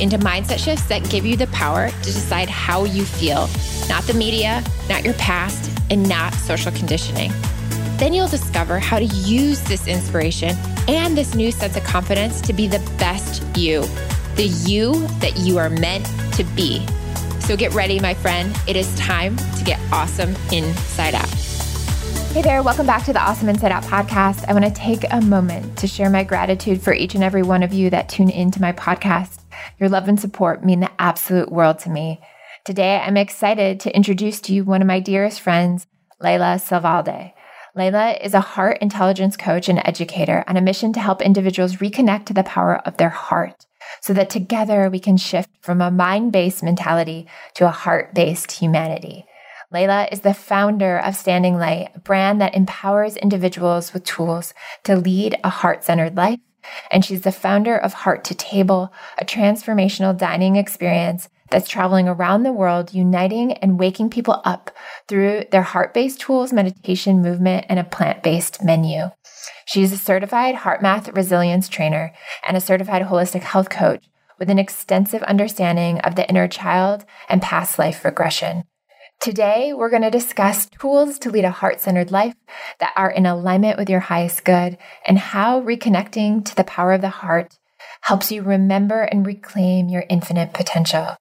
into mindset shifts that give you the power to decide how you feel, not the media, not your past, and not social conditioning. Then you'll discover how to use this inspiration and this new sense of confidence to be the best you, the you that you are meant to be. So get ready, my friend. It is time to get awesome inside out. Hey there, welcome back to the Awesome Inside Out podcast. I want to take a moment to share my gratitude for each and every one of you that tune into my podcast. Your love and support mean the absolute world to me. Today, I'm excited to introduce to you one of my dearest friends, Layla Salvalde. Layla is a heart intelligence coach and educator on a mission to help individuals reconnect to the power of their heart so that together we can shift from a mind based mentality to a heart based humanity. Layla is the founder of Standing Light, a brand that empowers individuals with tools to lead a heart centered life and she's the founder of Heart to Table, a transformational dining experience that's traveling around the world, uniting and waking people up through their heart based tools, meditation, movement, and a plant based menu. She's a certified HeartMath resilience trainer and a certified holistic health coach with an extensive understanding of the inner child and past life regression. Today, we're going to discuss tools to lead a heart centered life that are in alignment with your highest good and how reconnecting to the power of the heart helps you remember and reclaim your infinite potential.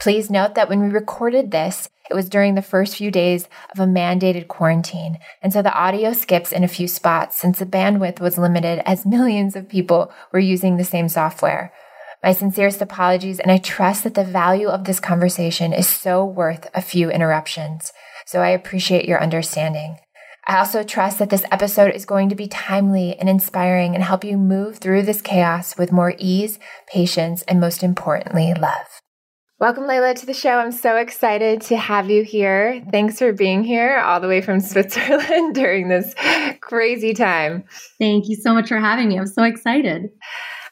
Please note that when we recorded this, it was during the first few days of a mandated quarantine, and so the audio skips in a few spots since the bandwidth was limited as millions of people were using the same software. My sincerest apologies, and I trust that the value of this conversation is so worth a few interruptions. So I appreciate your understanding. I also trust that this episode is going to be timely and inspiring and help you move through this chaos with more ease, patience, and most importantly, love. Welcome, Layla, to the show. I'm so excited to have you here. Thanks for being here all the way from Switzerland during this crazy time. Thank you so much for having me. I'm so excited.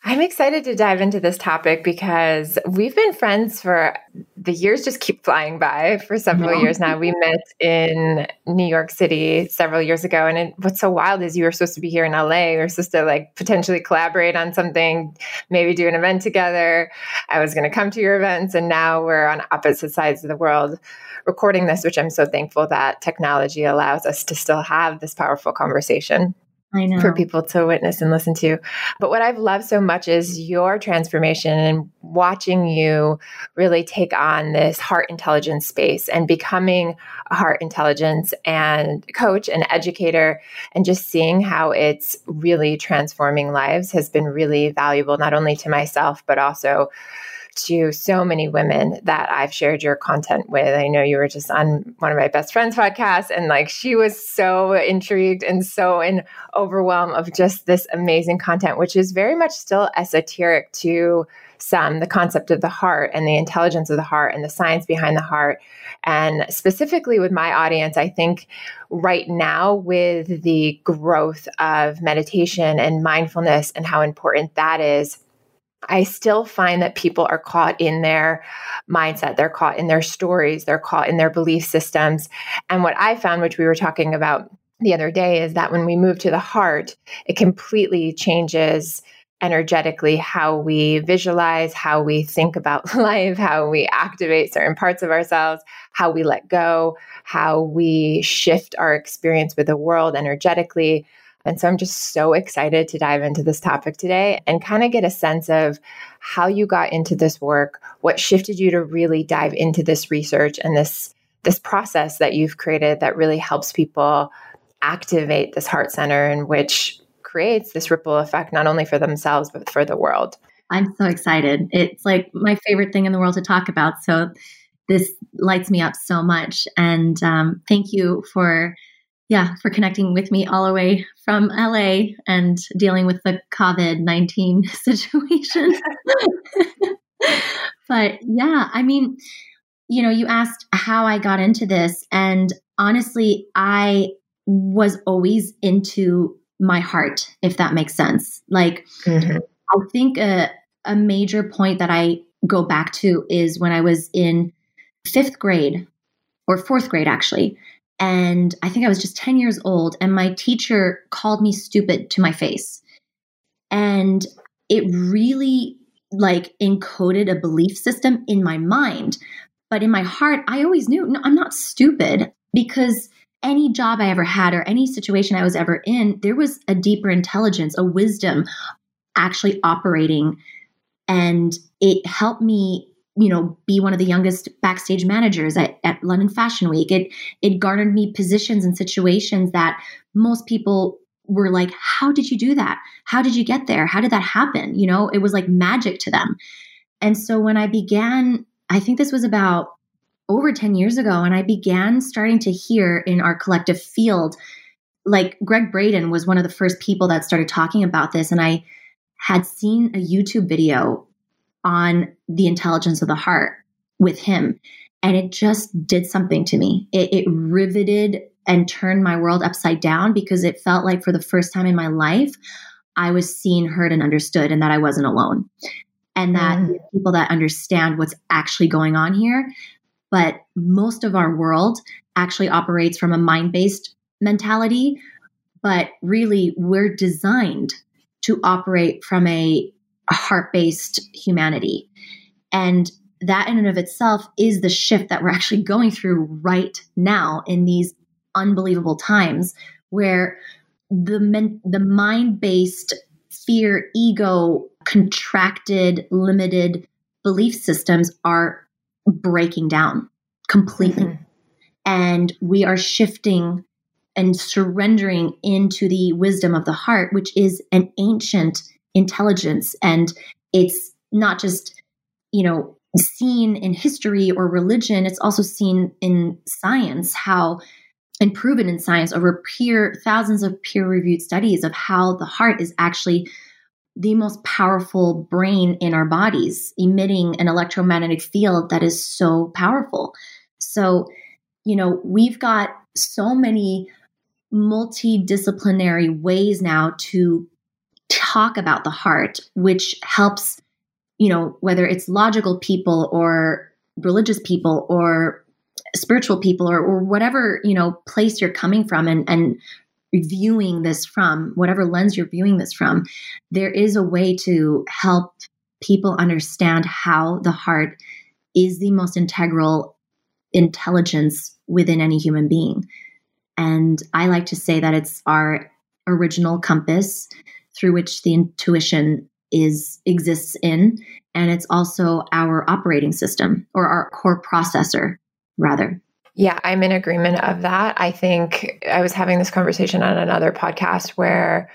I'm excited to dive into this topic because we've been friends for the years just keep flying by for several mm-hmm. years now. We met in New York City several years ago. And it, what's so wild is you were supposed to be here in LA. We were supposed to like potentially collaborate on something, maybe do an event together. I was going to come to your events. And now we're on opposite sides of the world recording this, which I'm so thankful that technology allows us to still have this powerful conversation for people to witness and listen to. But what I've loved so much is your transformation and watching you really take on this heart intelligence space and becoming a heart intelligence and coach and educator and just seeing how it's really transforming lives has been really valuable not only to myself but also to so many women that I've shared your content with. I know you were just on one of my best friends' podcasts, and like she was so intrigued and so in overwhelm of just this amazing content, which is very much still esoteric to some the concept of the heart and the intelligence of the heart and the science behind the heart. And specifically with my audience, I think right now, with the growth of meditation and mindfulness and how important that is, I still find that people are caught in their mindset. They're caught in their stories. They're caught in their belief systems. And what I found, which we were talking about the other day, is that when we move to the heart, it completely changes energetically how we visualize, how we think about life, how we activate certain parts of ourselves, how we let go, how we shift our experience with the world energetically. And so I'm just so excited to dive into this topic today and kind of get a sense of how you got into this work, what shifted you to really dive into this research and this this process that you've created that really helps people activate this heart center and which creates this ripple effect not only for themselves but for the world. I'm so excited. It's like my favorite thing in the world to talk about. So this lights me up so much. And um, thank you for yeah, for connecting with me all the way from LA and dealing with the COVID 19 situation. but yeah, I mean, you know, you asked how I got into this, and honestly, I was always into my heart, if that makes sense. Like, mm-hmm. I think a, a major point that I go back to is when I was in fifth grade or fourth grade, actually. And I think I was just 10 years old, and my teacher called me stupid to my face. And it really like encoded a belief system in my mind. But in my heart, I always knew no, I'm not stupid because any job I ever had or any situation I was ever in, there was a deeper intelligence, a wisdom actually operating. And it helped me, you know, be one of the youngest backstage managers at, at London Fashion Week. It it garnered me positions and situations that most people were like, How did you do that? How did you get there? How did that happen? You know, it was like magic to them. And so when I began, I think this was about over 10 years ago, and I began starting to hear in our collective field, like Gregg Braden was one of the first people that started talking about this. And I had seen a YouTube video on the intelligence of the heart with him. And it just did something to me. It, it riveted and turned my world upside down because it felt like for the first time in my life, I was seen, heard, and understood, and that I wasn't alone. And that mm. people that understand what's actually going on here. But most of our world actually operates from a mind based mentality. But really, we're designed to operate from a, a heart based humanity. And that in and of itself is the shift that we're actually going through right now in these unbelievable times where the men, the mind based fear, ego, contracted, limited belief systems are breaking down completely. Mm-hmm. And we are shifting and surrendering into the wisdom of the heart, which is an ancient intelligence. And it's not just, you know, seen in history or religion, it's also seen in science, how and proven in science over peer thousands of peer reviewed studies of how the heart is actually the most powerful brain in our bodies emitting an electromagnetic field that is so powerful so you know we've got so many multidisciplinary ways now to talk about the heart which helps you know whether it's logical people or religious people or spiritual people or, or whatever you know place you're coming from and and viewing this from whatever lens you're viewing this from there is a way to help people understand how the heart is the most integral intelligence within any human being. And i like to say that it's our original compass through which the intuition is exists in and it's also our operating system or our core processor rather. Yeah, I'm in agreement of that. I think I was having this conversation on another podcast where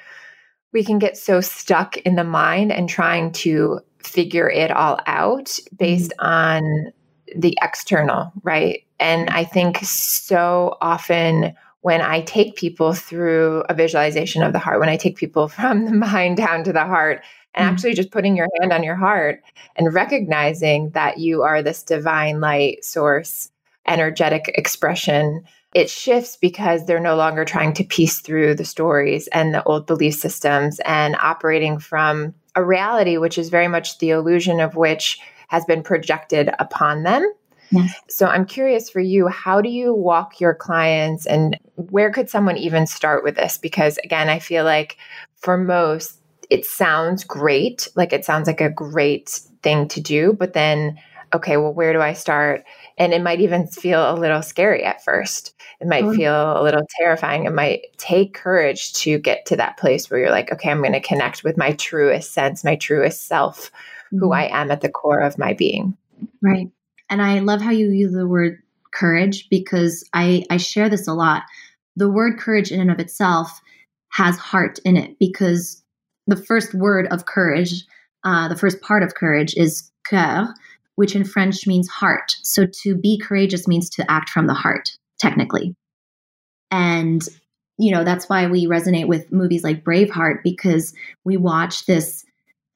we can get so stuck in the mind and trying to figure it all out based mm-hmm. on the external, right? And I think so often when I take people through a visualization of the heart, when I take people from the mind down to the heart, and mm-hmm. actually just putting your hand on your heart and recognizing that you are this divine light source energetic expression, it shifts because they're no longer trying to piece through the stories and the old belief systems and operating from a reality which is very much the illusion of which has been projected upon them. Yes. So I'm curious for you, how do you walk your clients and where could someone even start with this? Because again, I feel like for most, it sounds great. Like it sounds like a great thing to do, but then, okay, well, where do I start? And it might even feel a little scary at first. It might mm-hmm. feel a little terrifying. It might take courage to get to that place where you're like, okay, I'm going to connect with my truest sense, my truest self, mm-hmm. who I am at the core of my being. Right. And I love how you use the word courage because I, I share this a lot. The word courage in and of itself has heart in it because the first word of courage, uh, the first part of courage is cœur, which in French means heart. So to be courageous means to act from the heart, technically. And, you know, that's why we resonate with movies like Braveheart because we watch this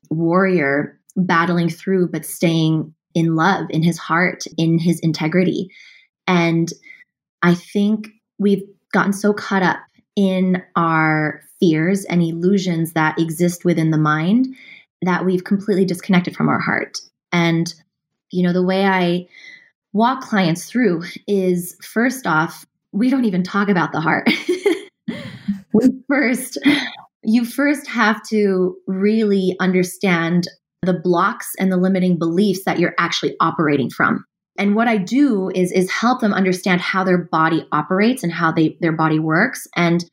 warrior battling through, but staying in love, in his heart, in his integrity. And I think we've gotten so caught up in our fears and illusions that exist within the mind that we've completely disconnected from our heart. And, you know, the way I walk clients through is first off, we don't even talk about the heart. we first, you first have to really understand the blocks and the limiting beliefs that you're actually operating from. And what I do is is help them understand how their body operates and how they their body works and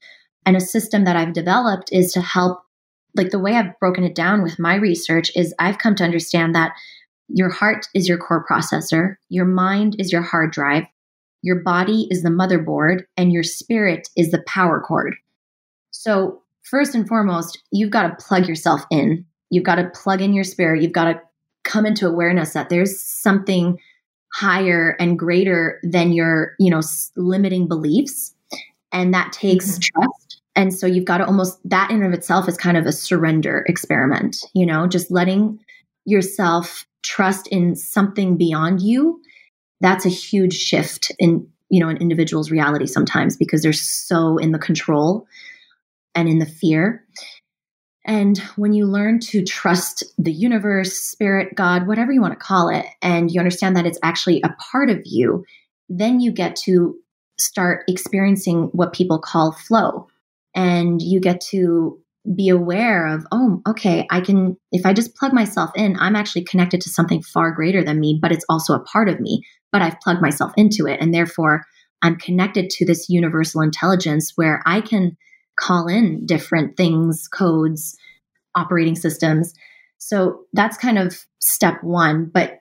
and a system that I've developed is to help like the way I've broken it down with my research is I've come to understand that your heart is your core processor, your mind is your hard drive, your body is the motherboard, and your spirit is the power cord. So, first and foremost, you've got to plug yourself in. You've got to plug in your spirit. You've got to come into awareness that there's something higher and greater than your, you know, limiting beliefs. And that takes mm-hmm. trust. And so you've got to almost, that in of itself is kind of a surrender experiment, you know, just letting yourself trust in something beyond you. That's a huge shift in, you know, an individual's reality sometimes because they're so in the control and in the fear. And when you learn to trust the universe, spirit, God, whatever you want to call it, and you understand that it's actually a part of you, then you get to start experiencing what people call flow. And you get to be aware of, oh, okay, I can, if I just plug myself in, I'm actually connected to something far greater than me, but it's also a part of me, but I've plugged myself into it. And therefore, I'm connected to this universal intelligence where I can call in different things, codes, operating systems. So that's kind of step one. But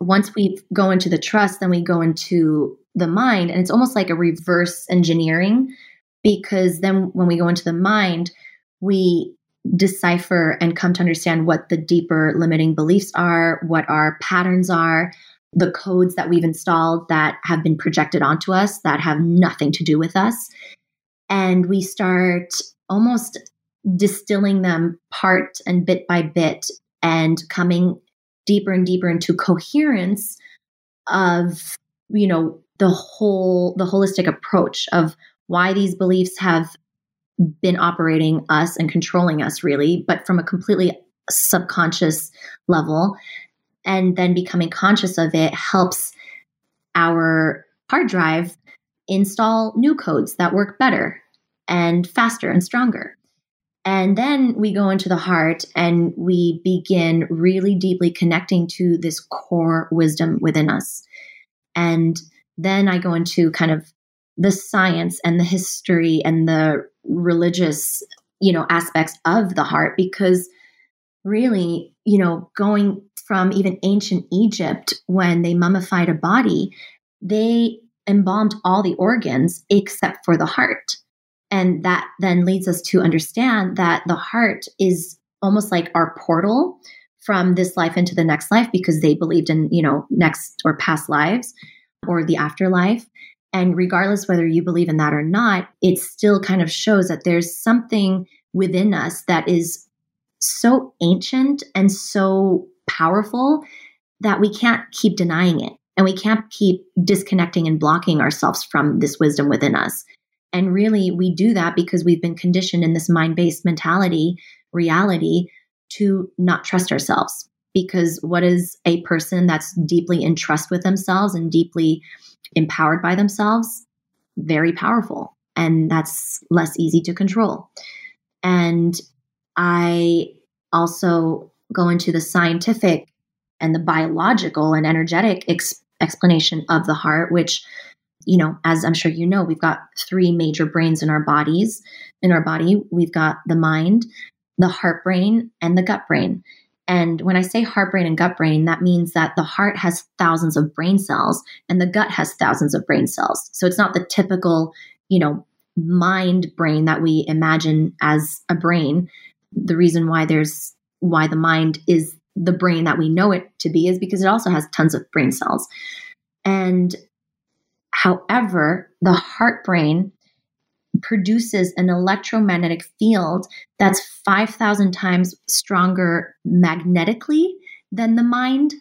once we go into the trust, then we go into the mind. And it's almost like a reverse engineering because then when we go into the mind, we decipher and come to understand what the deeper limiting beliefs are, what our patterns are, the codes that we've installed that have been projected onto us that have nothing to do with us and we start almost distilling them part and bit by bit and coming deeper and deeper into coherence of you know the whole the holistic approach of why these beliefs have been operating us and controlling us really but from a completely subconscious level and then becoming conscious of it helps our hard drive install new codes that work better and faster and stronger. And then we go into the heart and we begin really deeply connecting to this core wisdom within us. And then I go into kind of the science and the history and the religious, you know, aspects of the heart because really, you know, going from even ancient Egypt when they mummified a body, they embalmed all the organs except for the heart. And that then leads us to understand that the heart is almost like our portal from this life into the next life because they believed in, you know, next or past lives or the afterlife. And regardless whether you believe in that or not, it still kind of shows that there's something within us that is so ancient and so powerful that we can't keep denying it. And we can't keep disconnecting and blocking ourselves from this wisdom within us. And really, we do that because we've been conditioned in this mind based mentality, reality, to not trust ourselves. Because what is a person that's deeply in trust with themselves and deeply empowered by themselves? Very powerful. And that's less easy to control. And I also go into the scientific and the biological and energetic ex- explanation of the heart, which, you know, as I'm sure you know, we've got three major brains in our bodies. In our body, we've got the mind, the heart brain, and the gut brain. And when I say heart brain and gut brain, that means that the heart has thousands of brain cells and the gut has thousands of brain cells. So it's not the typical, you know, mind brain that we imagine as a brain. The reason why there's why the mind is the brain that we know it to be is because it also has tons of brain cells. And however, the heart brain produces an electromagnetic field that's 5,000 times stronger magnetically than the mind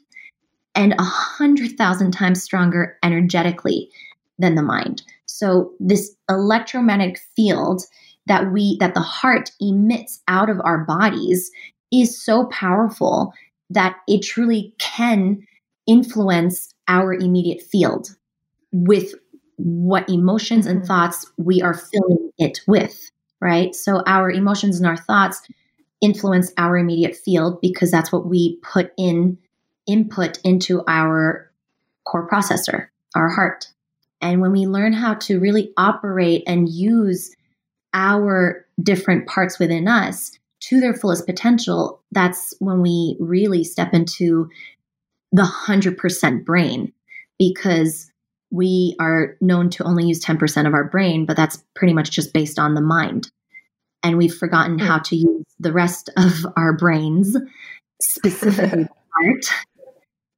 and 100,000 times stronger energetically than the mind. So this electromagnetic field that we that the heart emits out of our bodies is so powerful that it truly can influence our immediate field with what emotions and mm-hmm. thoughts we are filling it with, right? So our emotions and our thoughts influence our immediate field because that's what we put in input into our core processor, our heart. And when we learn how to really operate and use our different parts within us to their fullest potential, that's when we really step into the 100% brain because we are known to only use 10% of our brain, but that's pretty much just based on the mind. And we've forgotten hmm. how to use the rest of our brains, specifically heart,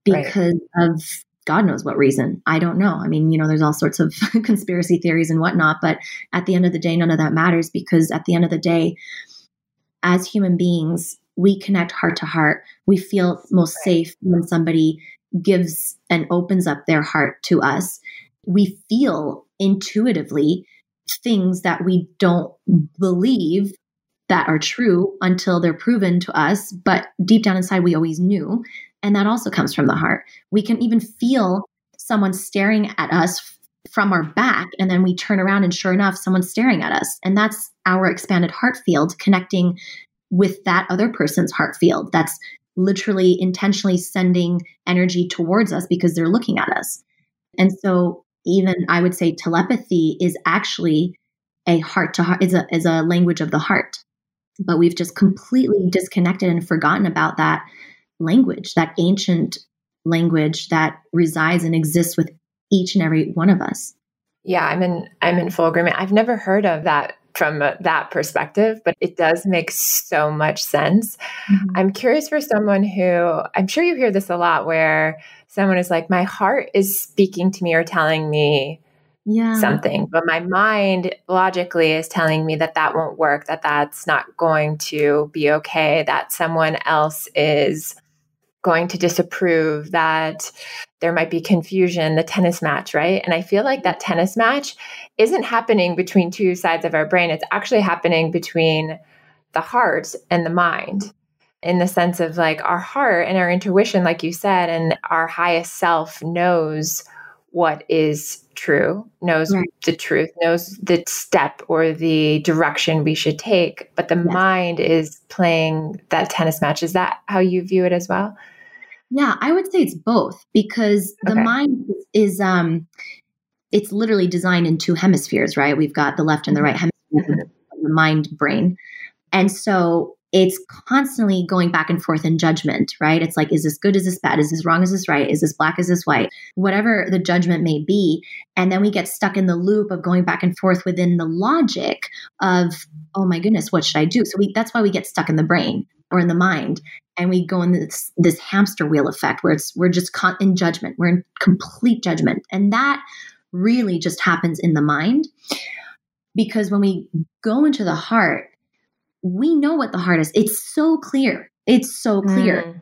because right. of God knows what reason. I don't know. I mean, you know, there's all sorts of conspiracy theories and whatnot, but at the end of the day, none of that matters because at the end of the day, as human beings, we connect heart to heart. We feel most right. safe when somebody gives and opens up their heart to us. We feel intuitively things that we don't believe that are true until they're proven to us, but deep down inside, we always knew. And that also comes from the heart. We can even feel someone staring at us from our back, and then we turn around, and sure enough, someone's staring at us. And that's our expanded heart field connecting with that other person's heart field. That's literally intentionally sending energy towards us because they're looking at us. And so, even I would say telepathy is actually a heart to heart, is a, is a language of the heart. But we've just completely disconnected and forgotten about that language, that ancient language that resides and exists with each and every one of us. Yeah, I'm in I'm in full agreement. I've never heard of that from that perspective, but it does make so much sense. Mm-hmm. I'm curious for someone who I'm sure you hear this a lot where someone is like my heart is speaking to me or telling me yeah. something, but my mind logically is telling me that that won't work, that that's not going to be okay, that someone else is going to disapprove, that there might be confusion, the tennis match, right? And I feel like that tennis match isn't happening between two sides of our brain. It's actually happening between the heart and the mind in the sense of like our heart and our intuition, like you said, and our highest self knows what is true, knows right. the truth, knows the step or the direction we should take. But the yes. mind is playing that tennis match. Is that how you view it as well? Yeah, I would say it's both because the okay. mind is um it's literally designed in two hemispheres, right? We've got the left and the right mm-hmm. the mind brain. And so it's constantly going back and forth in judgment, right? It's like, is this good? Is this bad? Is this wrong? Is this right? Is this black? Is this white? Whatever the judgment may be. And then we get stuck in the loop of going back and forth within the logic of, oh my goodness, what should I do? So we, that's why we get stuck in the brain or in the mind and we go in this this hamster wheel effect where it's we're just caught in judgment. We're in complete judgment. And that really just happens in the mind because when we go into the heart we know what the heart is. It's so clear. It's so clear mm.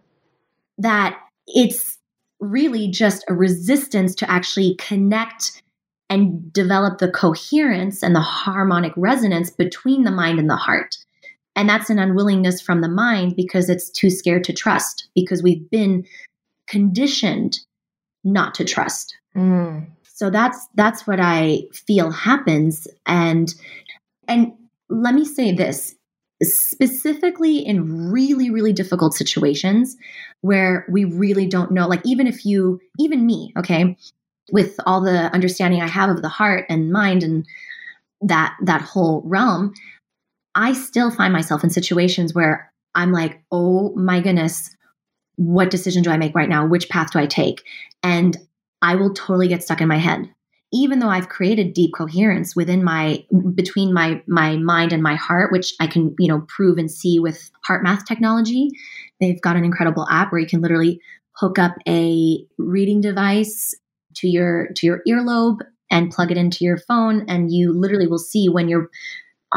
that it's really just a resistance to actually connect and develop the coherence and the harmonic resonance between the mind and the heart and that's an unwillingness from the mind because it's too scared to trust because we've been conditioned not to trust. Mm. So that's that's what I feel happens and and let me say this specifically in really really difficult situations where we really don't know like even if you even me okay with all the understanding I have of the heart and mind and that that whole realm I still find myself in situations where I'm like, oh my goodness, what decision do I make right now? Which path do I take? And I will totally get stuck in my head. Even though I've created deep coherence within my between my my mind and my heart, which I can, you know, prove and see with HeartMath technology. They've got an incredible app where you can literally hook up a reading device to your to your earlobe and plug it into your phone, and you literally will see when your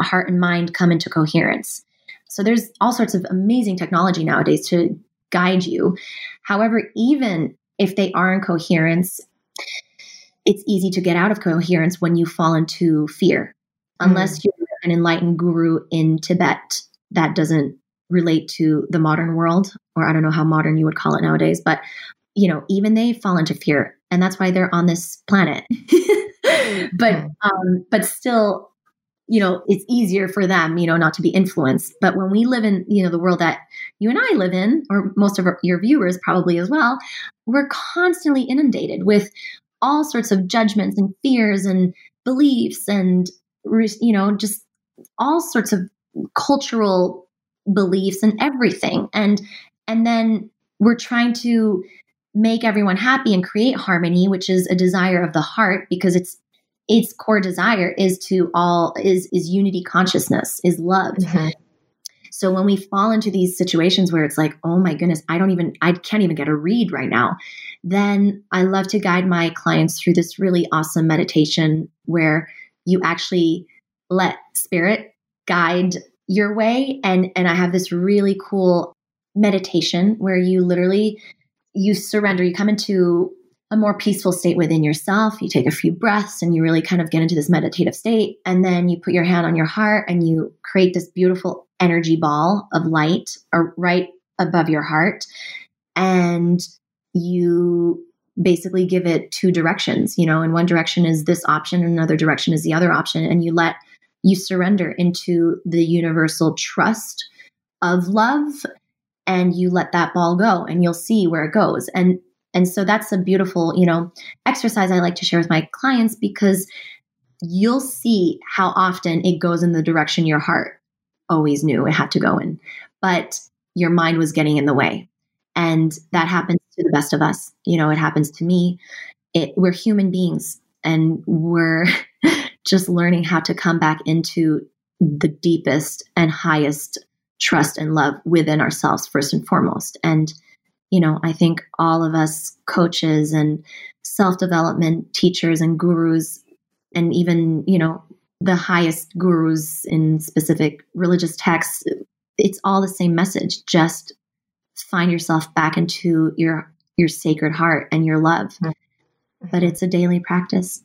heart and mind come into coherence. So there's all sorts of amazing technology nowadays to guide you. However, even if they are in coherence, it's easy to get out of coherence when you fall into fear. Unless mm. you're an enlightened guru in Tibet, that doesn't relate to the modern world, or I don't know how modern you would call it nowadays, but you know, even they fall into fear, and that's why they're on this planet. but hmm. um, but still, you know, it's easier for them, you know, not to be influenced. But when we live in, you know, the world that you and I live in, or most of our, your viewers probably as well, we're constantly inundated with all sorts of judgments and fears and beliefs and you know just all sorts of cultural beliefs and everything and and then we're trying to make everyone happy and create harmony which is a desire of the heart because it's its core desire is to all is is unity consciousness is love mm-hmm. so when we fall into these situations where it's like oh my goodness i don't even i can't even get a read right now then i love to guide my clients through this really awesome meditation where you actually let spirit guide your way and and I have this really cool meditation where you literally you surrender you come into a more peaceful state within yourself. You take a few breaths and you really kind of get into this meditative state. And then you put your hand on your heart and you create this beautiful energy ball of light right above your heart. And you basically give it two directions you know and one direction is this option and another direction is the other option. And you let you surrender into the universal trust of love and you let that ball go and you'll see where it goes. And and so that's a beautiful you know exercise i like to share with my clients because you'll see how often it goes in the direction your heart always knew it had to go in but your mind was getting in the way. And that happens to the best of us. You know it happens to me. It, we're human beings and we're just learning how to come back into the deepest and highest trust and love within ourselves first and foremost. And you know i think all of us coaches and self-development teachers and gurus and even you know the highest gurus in specific religious texts it's all the same message just find yourself back into your your sacred heart and your love mm-hmm. but it's a daily practice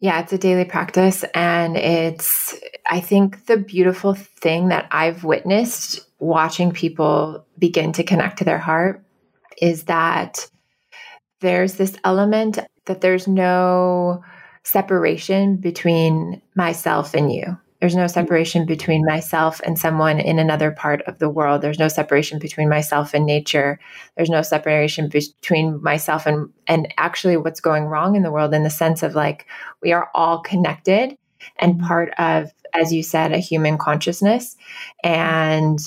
yeah, it's a daily practice. And it's, I think, the beautiful thing that I've witnessed watching people begin to connect to their heart is that there's this element that there's no separation between myself and you. There's no separation between myself and someone in another part of the world. There's no separation between myself and nature. There's no separation between myself and and actually what's going wrong in the world in the sense of like we are all connected and mm-hmm. part of as you said a human consciousness and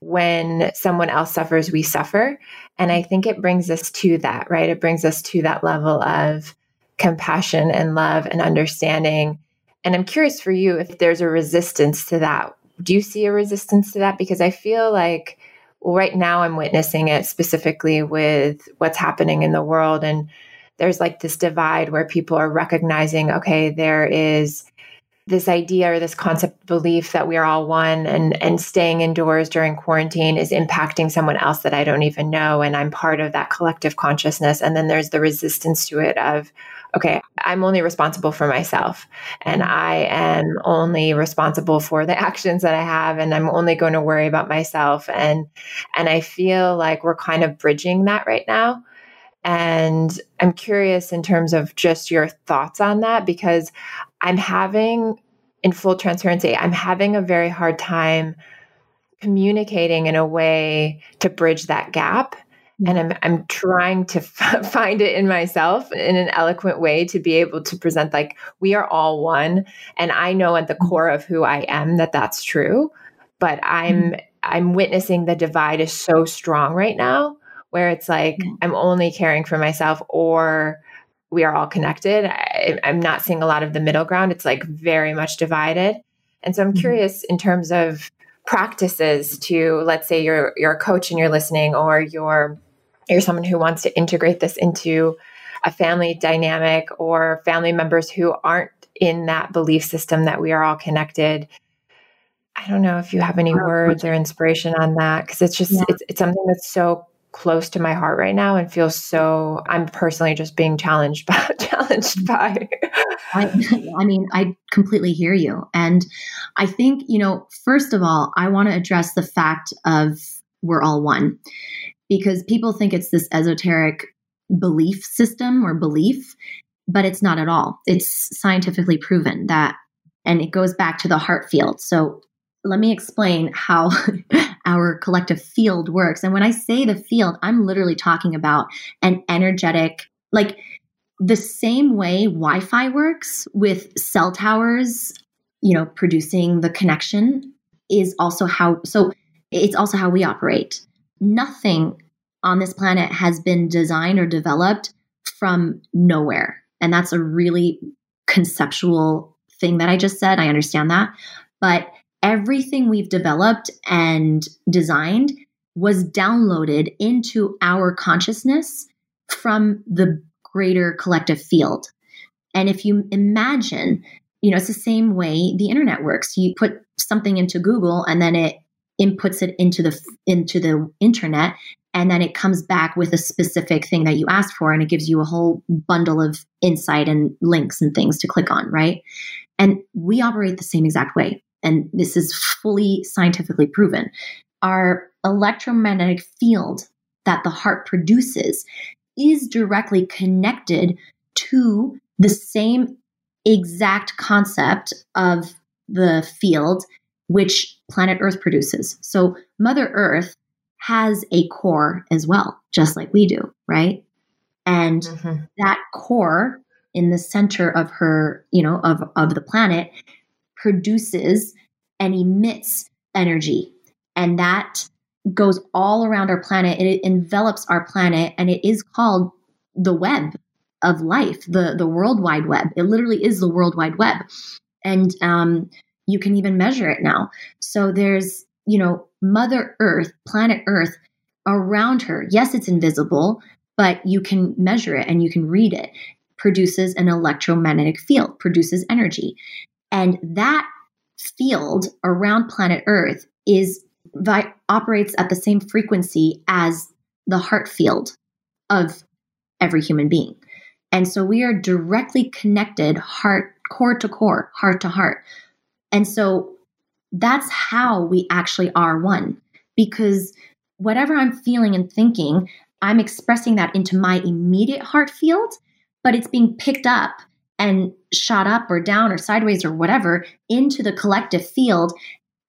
when someone else suffers we suffer and i think it brings us to that right it brings us to that level of compassion and love and understanding and I'm curious for you if there's a resistance to that. Do you see a resistance to that? Because I feel like right now I'm witnessing it specifically with what's happening in the world. And there's like this divide where people are recognizing, okay, there is this idea or this concept belief that we are all one and and staying indoors during quarantine is impacting someone else that I don't even know and I'm part of that collective consciousness and then there's the resistance to it of okay, I'm only responsible for myself and I am only responsible for the actions that I have and I'm only going to worry about myself and and I feel like we're kind of bridging that right now. And I'm curious in terms of just your thoughts on that because I'm having in full transparency, I'm having a very hard time communicating in a way to bridge that gap and I'm I'm trying to f- find it in myself in an eloquent way to be able to present like we are all one and I know at the mm-hmm. core of who I am that that's true but I'm mm-hmm. I'm witnessing the divide is so strong right now where it's like mm-hmm. I'm only caring for myself or we are all connected. I, am not seeing a lot of the middle ground. It's like very much divided. And so I'm mm-hmm. curious in terms of practices to let's say you're you're a coach and you're listening or you're you're someone who wants to integrate this into a family dynamic or family members who aren't in that belief system that we are all connected. I don't know if you have any words or inspiration on that because it's just yeah. it's, it's something that's so close to my heart right now and feels so I'm personally just being challenged by challenged mm-hmm. by. I, I mean, I completely hear you. And I think, you know, first of all, I want to address the fact of we're all one because people think it's this esoteric belief system or belief, but it's not at all. It's scientifically proven that, and it goes back to the heart field. So let me explain how our collective field works. And when I say the field, I'm literally talking about an energetic, like the same way Wi Fi works with cell towers, you know, producing the connection is also how, so it's also how we operate. Nothing on this planet has been designed or developed from nowhere. And that's a really conceptual thing that I just said. I understand that. But everything we've developed and designed was downloaded into our consciousness from the greater collective field. And if you imagine, you know, it's the same way the internet works. You put something into Google and then it inputs it into the into the internet and then it comes back with a specific thing that you asked for and it gives you a whole bundle of insight and links and things to click on, right? And we operate the same exact way and this is fully scientifically proven, our electromagnetic field that the heart produces is directly connected to the same exact concept of the field which planet Earth produces. So, Mother Earth has a core as well, just like we do, right? And mm-hmm. that core in the center of her, you know, of, of the planet produces and emits energy. And that goes all around our planet. It envelops our planet, and it is called the web of life, the, the World Wide Web. It literally is the World Wide Web. And um, you can even measure it now. So there's, you know, Mother Earth, planet Earth around her. Yes, it's invisible, but you can measure it and you can read it. Produces an electromagnetic field, produces energy. And that field around planet Earth is vi- operates at the same frequency as the heart field of every human being. And so we are directly connected heart core to core, heart to heart. And so that's how we actually are one because whatever I'm feeling and thinking, I'm expressing that into my immediate heart field, but it's being picked up and shot up or down or sideways or whatever into the collective field.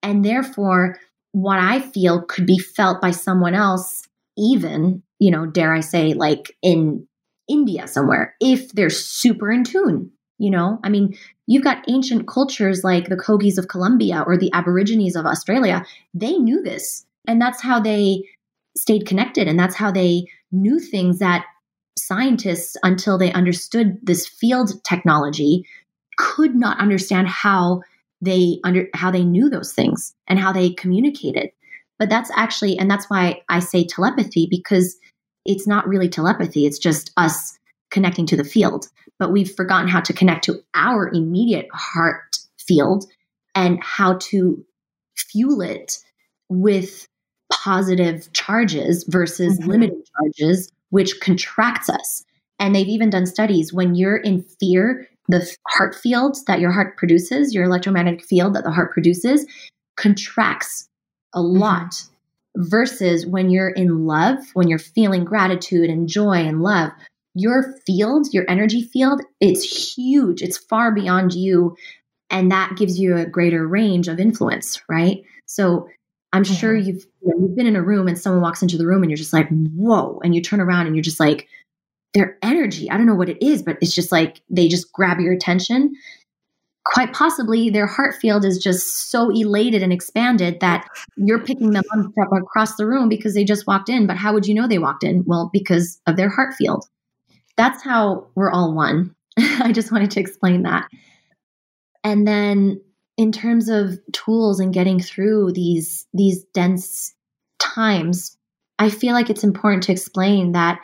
And therefore, what I feel could be felt by someone else, even, you know, dare I say, like in India somewhere, if they're super in tune. You know, I mean, you've got ancient cultures like the Kogis of Colombia or the Aborigines of Australia. They knew this. And that's how they stayed connected. And that's how they knew things that scientists, until they understood this field technology, could not understand how they under how they knew those things and how they communicated. But that's actually, and that's why I say telepathy because it's not really telepathy. It's just us connecting to the field. But we've forgotten how to connect to our immediate heart field and how to fuel it with positive charges versus mm-hmm. limited charges which contracts us. And they've even done studies when you're in fear, the heart field that your heart produces, your electromagnetic field that the heart produces, contracts a mm-hmm. lot. Mm-hmm. Versus when you're in love, when you're feeling gratitude and joy and love, your field, your energy field, it's huge. It's far beyond you. And that gives you a greater range of influence, right? So I'm mm-hmm. sure you've you know, you've been in a room and someone walks into the room and you're just like, whoa, and you turn around and you're just like, their energy, I don't know what it is, but it's just like they just grab your attention. Quite possibly, their heart field is just so elated and expanded that you're picking them up from across the room because they just walked in. But how would you know they walked in? Well, because of their heart field. That's how we're all one. I just wanted to explain that. And then in terms of tools and getting through these these dense times i feel like it's important to explain that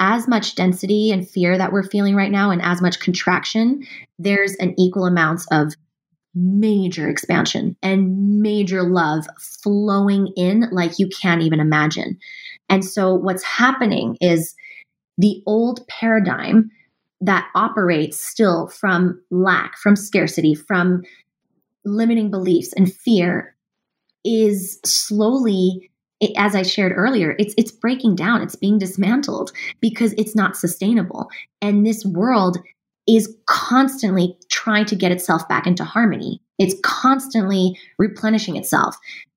as much density and fear that we're feeling right now and as much contraction, there's an equal amounts of major expansion and major love flowing in like you can't even imagine. And so what's happening is the old paradigm that operates still from lack, from scarcity, from limiting beliefs and fear is slowly as I shared earlier, it's it's breaking down, it's being dismantled because it's not sustainable. And this world is constantly trying to get itself back into harmony. It's constantly replenishing itself.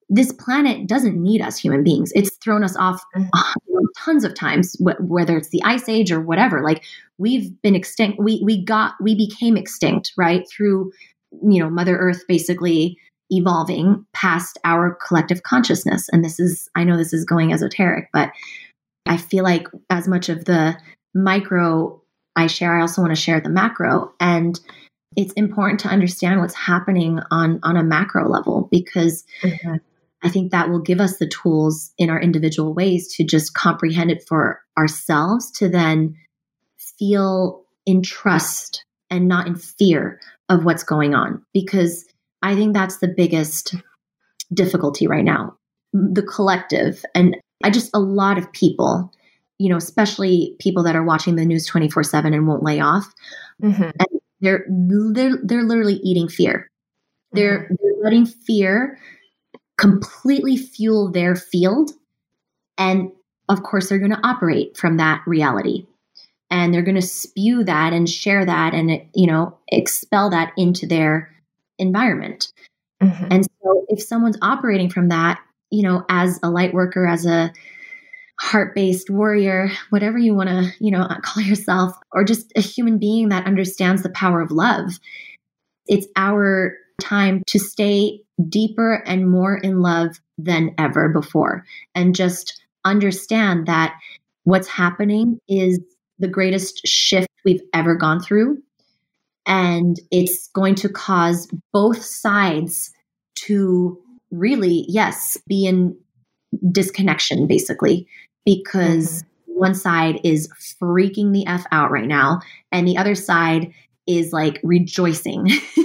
This planet doesn't need us human beings. It's thrown us off uh, tons of times, wh- whether it's the ice age or whatever. Like we've been extinct. We we got we became extinct right through you know Mother Earth basically evolving past our collective consciousness. And this is I know this is going esoteric, but I feel like as much of the micro I share, I also want to share the macro. And it's important to understand what's happening on on a macro level because mm-hmm. I think that will give us the tools in our individual ways to just comprehend it for ourselves to then feel in trust and not in fear of what's going on because I think that's the biggest difficulty right now. The collective and I just a lot of people you know, especially people that are watching the news 24 7 and won't lay off. Mm-hmm. And they're, they're, they're literally eating fear. They're, mm-hmm. they're letting fear completely fuel their field. And of course, they're going to operate from that reality. And they're going to spew that and share that and, you know, expel that into their environment. Mm-hmm. And so if someone's operating from that, you know, as a light worker, as a heart-based warrior, whatever you want to, you know, call yourself, or just a human being that understands the power of love. It's our time to stay deeper and more in love than ever before and just understand that what's happening is the greatest shift we've ever gone through and it's going to cause both sides to really yes be in disconnection basically because mm-hmm. one side is freaking the F out right now and the other side is like rejoicing.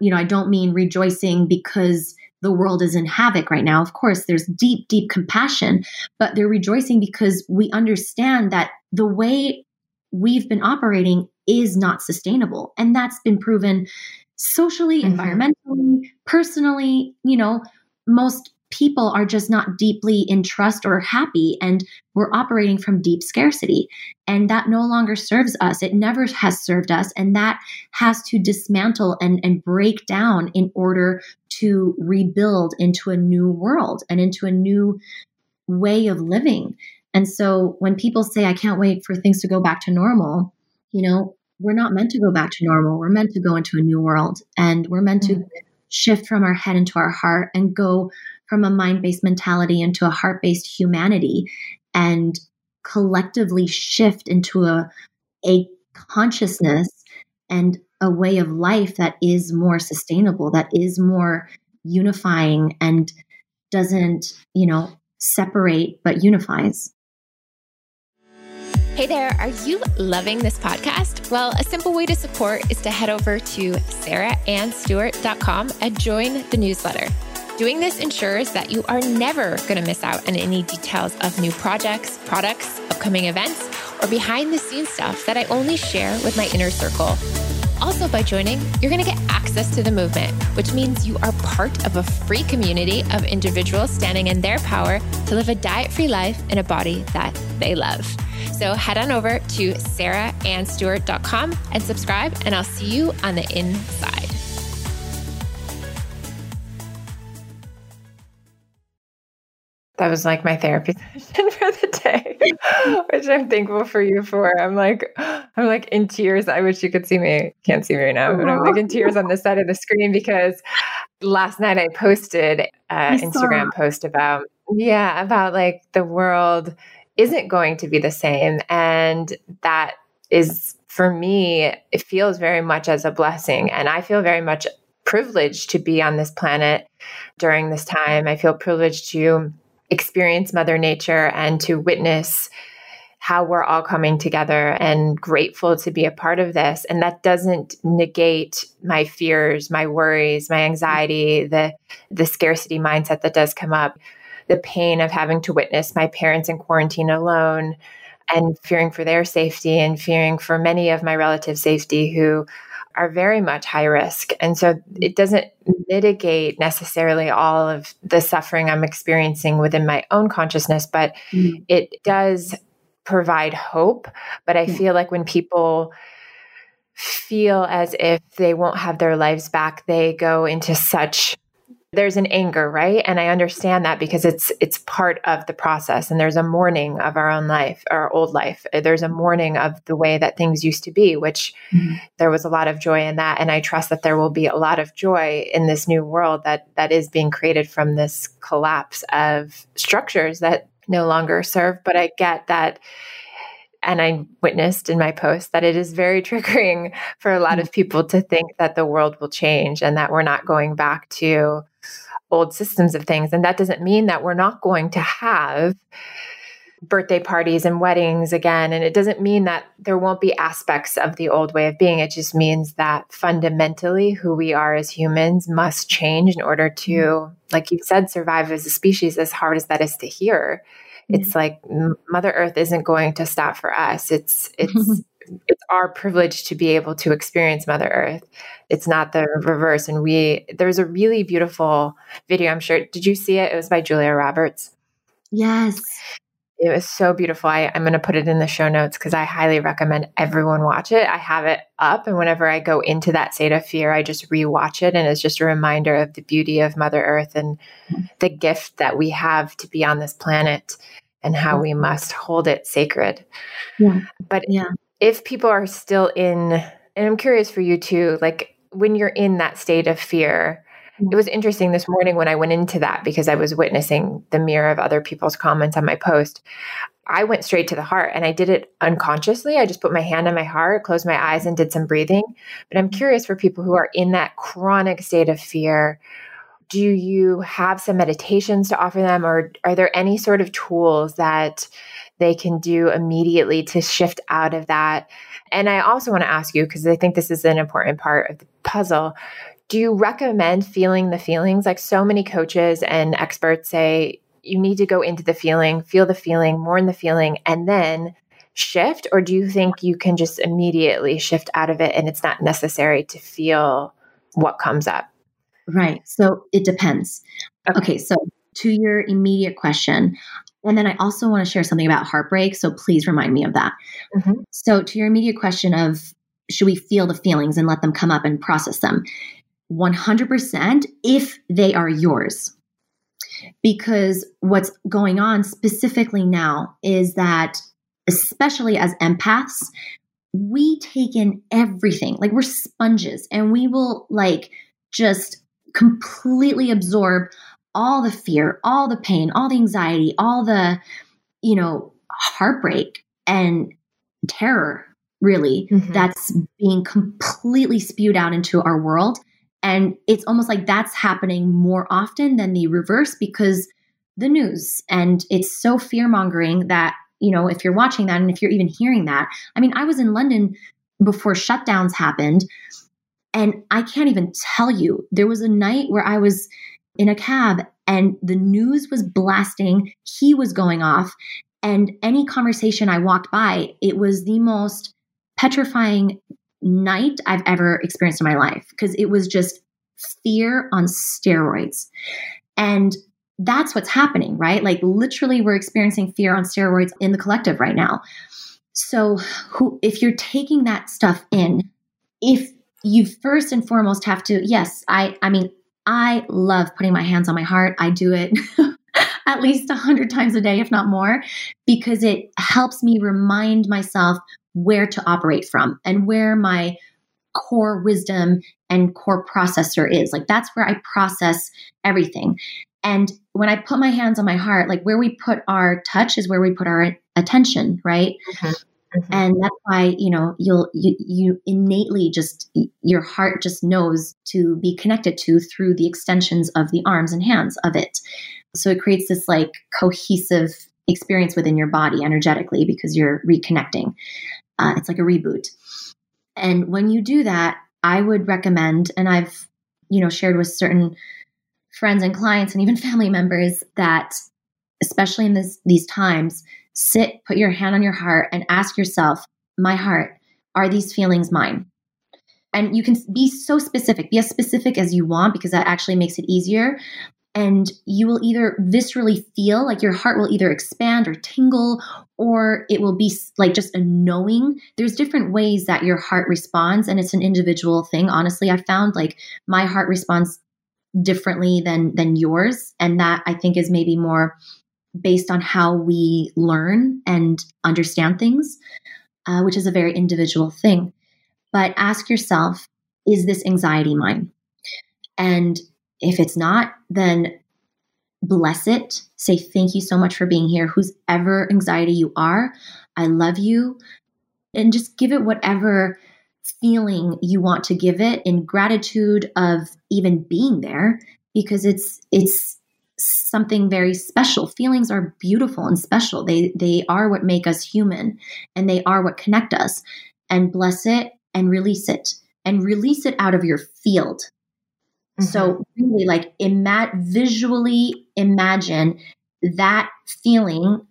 you know, I don't mean rejoicing because the world is in havoc right now. Of course, there's deep, deep compassion, but they're rejoicing because we understand that the way we've been operating is not sustainable. And that's been proven socially, mm-hmm. environmentally, personally. You know, most people are just not deeply in trust or happy and we're operating from deep scarcity. And that no longer serves us. It never has served us. And that has to dismantle and, and break down in order to rebuild into a new world and into a new way of living. And so when people say i can't wait for things to go back to normal you know we're not meant to go back to normal. We're meant to go into a new world. And we're meant mm-hmm. to shift from our head into our heart and go from a mind based mentality into a heart based humanity and collectively shift into a, a consciousness and a way of life that is more sustainable, that is more unifying and doesn't, you know, separate but unifies. Hey there, are you loving this podcast? Well, a simple way to support is to head over to sarahannstewart.com and join the newsletter. Doing this ensures that you are never going to miss out on any details of new projects, products, upcoming events, or behind the scenes stuff that I only share with my inner circle. Also, by joining, you're going to get access to the movement, which means you are part of a free community of individuals standing in their power to live a diet free life in a body that they love. So head on over to sarahannstewart.com and subscribe, and I'll see you on the inside. That was like my therapy session for the day, which I'm thankful for you for. I'm like, I'm like in tears. I wish you could see me. Can't see me right now, but I'm like in tears on this side of the screen because last night I posted an Instagram post about, yeah, about like the world isn't going to be the same. And that is for me, it feels very much as a blessing. And I feel very much privileged to be on this planet during this time. I feel privileged to experience Mother Nature and to witness how we're all coming together and grateful to be a part of this. And that doesn't negate my fears, my worries, my anxiety, the the scarcity mindset that does come up, the pain of having to witness my parents in quarantine alone and fearing for their safety and fearing for many of my relatives' safety who are very much high risk. And so it doesn't mitigate necessarily all of the suffering I'm experiencing within my own consciousness, but mm. it does provide hope. But I yeah. feel like when people feel as if they won't have their lives back, they go into such there's an anger right? And i understand that because it's it's part of the process and there's a mourning of our own life our old life. There's a mourning of the way that things used to be which mm-hmm. there was a lot of joy in that. And i trust that there will be a lot of joy in this new world that that is being created from this collapse of structures that no longer serve. But i get that and I witnessed in my post that it is very triggering for a lot mm. of people to think that the world will change and that we're not going back to old systems of things. And that doesn't mean that we're not going to have birthday parties and weddings again. And it doesn't mean that there won't be aspects of the old way of being. It just means that fundamentally who we are as humans must change in order to, mm. like you said, survive as a species, as hard as that is to hear. It's like Mother Earth isn't going to stop for us. It's, it's, it's our privilege to be able to experience Mother Earth. It's not the reverse. And we, there's a really beautiful video. I'm sure. Did you see it? It was by Julia Roberts. Yes. It was so beautiful. I, am going to put it in the show notes because I highly recommend everyone watch it. I have it up, and whenever I go into that state of fear, I just rewatch it, and it's just a reminder of the beauty of Mother Earth and mm-hmm. the gift that we have to be on this planet and how we must hold it sacred. Yeah. But yeah if people are still in, and I'm curious for you too, like when you're in that state of fear, it was interesting this morning when I went into that because I was witnessing the mirror of other people's comments on my post. I went straight to the heart and I did it unconsciously. I just put my hand on my heart, closed my eyes, and did some breathing. But I'm curious for people who are in that chronic state of fear. Do you have some meditations to offer them, or are there any sort of tools that they can do immediately to shift out of that. And I also want to ask you, because I think this is an important part of the puzzle. Do you recommend feeling the feelings? Like so many coaches and experts say, you need to go into the feeling, feel the feeling, mourn the feeling, and then shift? Or do you think you can just immediately shift out of it and it's not necessary to feel what comes up? Right. So it depends. Okay. okay so to your immediate question, and then I also want to share something about heartbreak. So please remind me of that. Mm-hmm. So, to your immediate question of should we feel the feelings and let them come up and process them? 100% if they are yours. Because what's going on specifically now is that, especially as empaths, we take in everything. Like we're sponges and we will like just completely absorb all the fear, all the pain, all the anxiety, all the, you know, heartbreak and terror, really, mm-hmm. that's being completely spewed out into our world. And it's almost like that's happening more often than the reverse because the news and it's so fear mongering that, you know, if you're watching that and if you're even hearing that, I mean, I was in London before shutdowns happened. And I can't even tell you, there was a night where I was in a cab and the news was blasting. He was going off. And any conversation I walked by, it was the most petrifying night I've ever experienced in my life because it was just fear on steroids. And that's what's happening, right? Like literally we're experiencing fear on steroids in the collective right now. So who if you're taking that stuff in, if you first and foremost have to yes, I I mean I love putting my hands on my heart. I do it at least a hundred times a day, if not more, because it helps me remind myself where to operate from and where my core wisdom and core processor is. Like that's where I process everything. And when I put my hands on my heart, like where we put our touch is where we put our attention, right? Mm-hmm. Mm-hmm. And that's why, you know, you'll, you, you innately just, your heart just knows to be connected to through the extensions of the arms and hands of it. So it creates this like cohesive experience within your body energetically because you're reconnecting. Uh, it's like a reboot. And when you do that, I would recommend, and I've, you know, shared with certain friends and clients and even family members that, especially in this, these times, sit, put your hand on your heart, and ask yourself, my heart, are these feelings mine? And you can be so specific, be as specific as you want because that actually makes it easier. And you will either viscerally feel like your heart will either expand or tingle, or it will be like just a knowing. There's different ways that your heart responds, and it's an individual thing. Honestly, I found like my heart responds differently than than yours, and that I think is maybe more based on how we learn and understand things, uh, which is a very individual thing. But ask yourself is this anxiety mine? And if it's not, then bless it. Say thank you so much for being here. Whose ever anxiety you are, I love you. And just give it whatever feeling you want to give it in gratitude of even being there because it's it's something very special. Feelings are beautiful and special. They they are what make us human and they are what connect us. And bless it and release it and release it out of your field. Mm-hmm. So really like ima- visually imagine that feeling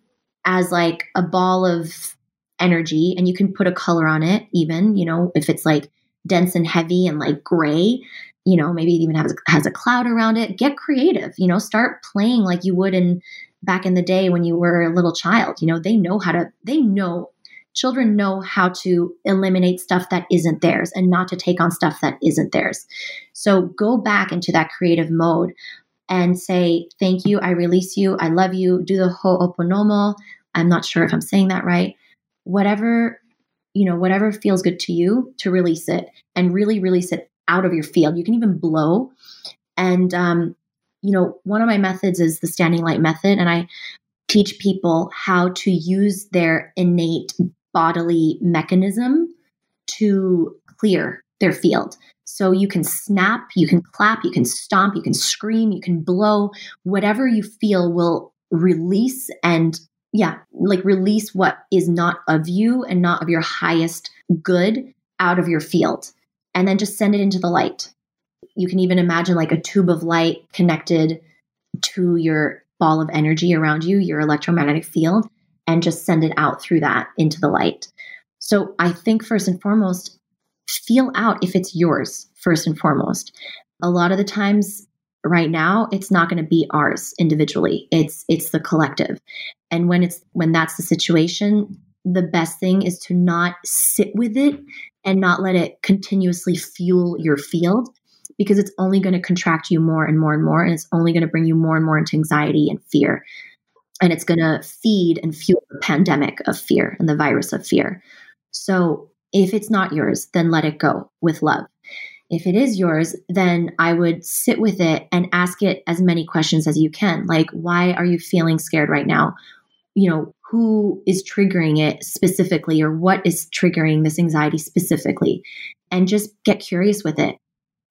as like a ball of energy and you can put a color on it even, you know, if it's like dense and heavy and like gray, you know, maybe it even has, has a cloud around it. Get creative, you know, start playing like you would in back in the day when you were a little child. You know, they know how to, they know children know how to eliminate stuff that isn't theirs and not to take on stuff that isn't theirs. So go back into that creative mode and say, Thank you. I release you. I love you. Do the ho'oponomo. I'm not sure if I'm saying that right. Whatever, you know, whatever feels good to you to release it and really release it out of your field. You can even blow. And, um, you know, one of my methods is the standing light method. And I teach people how to use their innate bodily mechanism to clear their field. So you can snap, you can clap, you can stomp, you can scream, you can blow, whatever you feel will release and yeah, like release what is not of you and not of your highest good out of your field. And then just send it into the light. You can even imagine like a tube of light connected to your ball of energy around you, your electromagnetic field and just send it out through that into the light. So I think first and foremost, feel out if it's yours, first and foremost. A lot of the times right now it's not going to be ours individually it's it's the collective and when it's when that's the situation the best thing is to not sit with it and not let it continuously fuel your field because it's only going to contract you more and more and more and it's only going to bring you more and more into anxiety and fear and it's going to feed and fuel the pandemic of fear and the virus of fear. So if it's not yours, then let it go with love. If it is yours, then I would sit with it and ask it as many questions as you can. Like, why are you feeling scared right now? You know, who is triggering it specifically, or what is triggering this anxiety specifically? And just get curious with it.